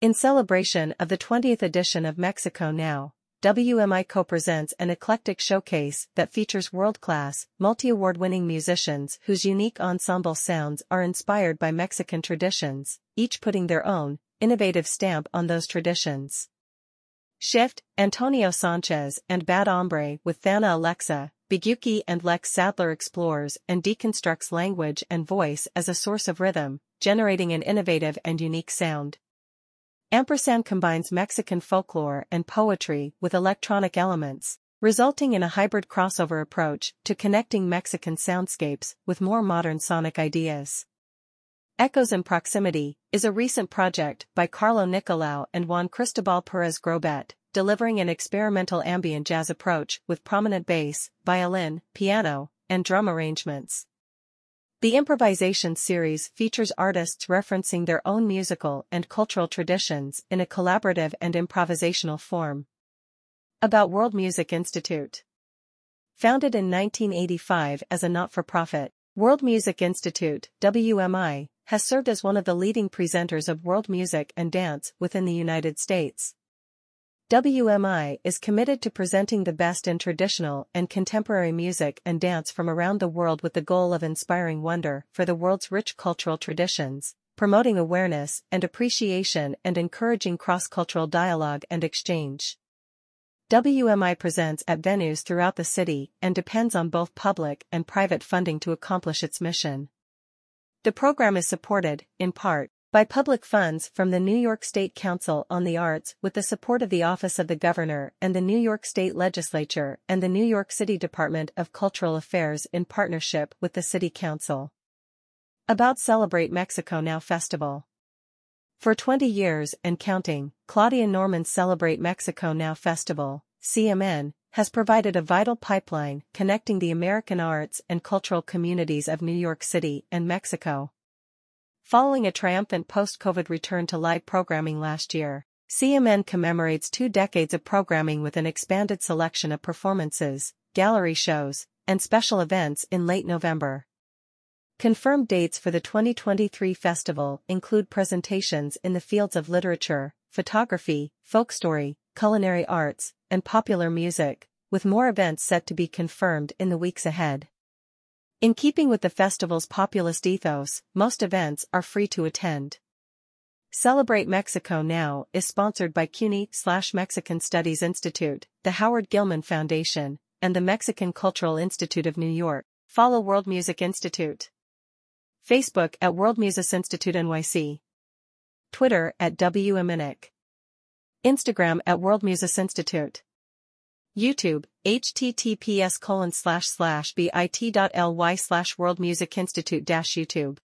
In celebration of the 20th edition of Mexico Now, WMI co-presents an eclectic showcase that features world-class, multi-award-winning musicians whose unique ensemble sounds are inspired by Mexican traditions, each putting their own, innovative stamp on those traditions. Shift, Antonio Sanchez and Bad Hombre with Thana Alexa, BIGYUKI and Lex Sadler explores and deconstructs language and voice as a source of rhythm, generating an innovative and unique sound. Ampersan combines Mexican folklore and poetry with electronic elements, resulting in a hybrid crossover approach to connecting Mexican soundscapes with more modern sonic ideas. Echoes in Proximity is a recent project by Carlo Nicolau and Juan Cristobal Perez Grobet, delivering an experimental ambient jazz approach with prominent bass, violin, piano, and drum arrangements. The improvisation series features artists referencing their own musical and cultural traditions in a collaborative and improvisational form. About World Music Institute Founded in 1985 as a not-for-profit, World Music Institute, WMI, has served as one of the leading presenters of world music and dance within the United States. WMI is committed to presenting the best in traditional and contemporary music and dance from around the world with the goal of inspiring wonder for the world's rich cultural traditions, promoting awareness and appreciation and encouraging cross-cultural dialogue and exchange. WMI presents at venues throughout the city and depends on both public and private funding to accomplish its mission. The program is supported, in part, by public funds from the New York State Council on the Arts with the support of the Office of the Governor and the New York State Legislature and the New York City Department of Cultural Affairs in partnership with the City Council. About Celebrate Mexico Now Festival For 20 years and counting, Claudia Norman's Celebrate Mexico Now Festival, CMN, has provided a vital pipeline connecting the American arts and cultural communities of New York City and Mexico. Following a triumphant post-COVID return to live programming last year, CMN commemorates two decades of programming with an expanded selection of performances, gallery shows, and special events in late November. Confirmed dates for the 2023 festival include presentations in the fields of literature, photography, folk story, culinary arts, and popular music, with more events set to be confirmed in the weeks ahead. In keeping with the festival's populist ethos, most events are free to attend. Celebrate Mexico Now is sponsored by CUNY slash Mexican Studies Institute, the Howard Gilman Foundation, and the Mexican Cultural Institute of New York. Follow World Music Institute. Facebook at World Music Institute NYC. Twitter at WMINYC. Instagram at World Music Institute. YouTube, https bit.ly slash world music institute YouTube.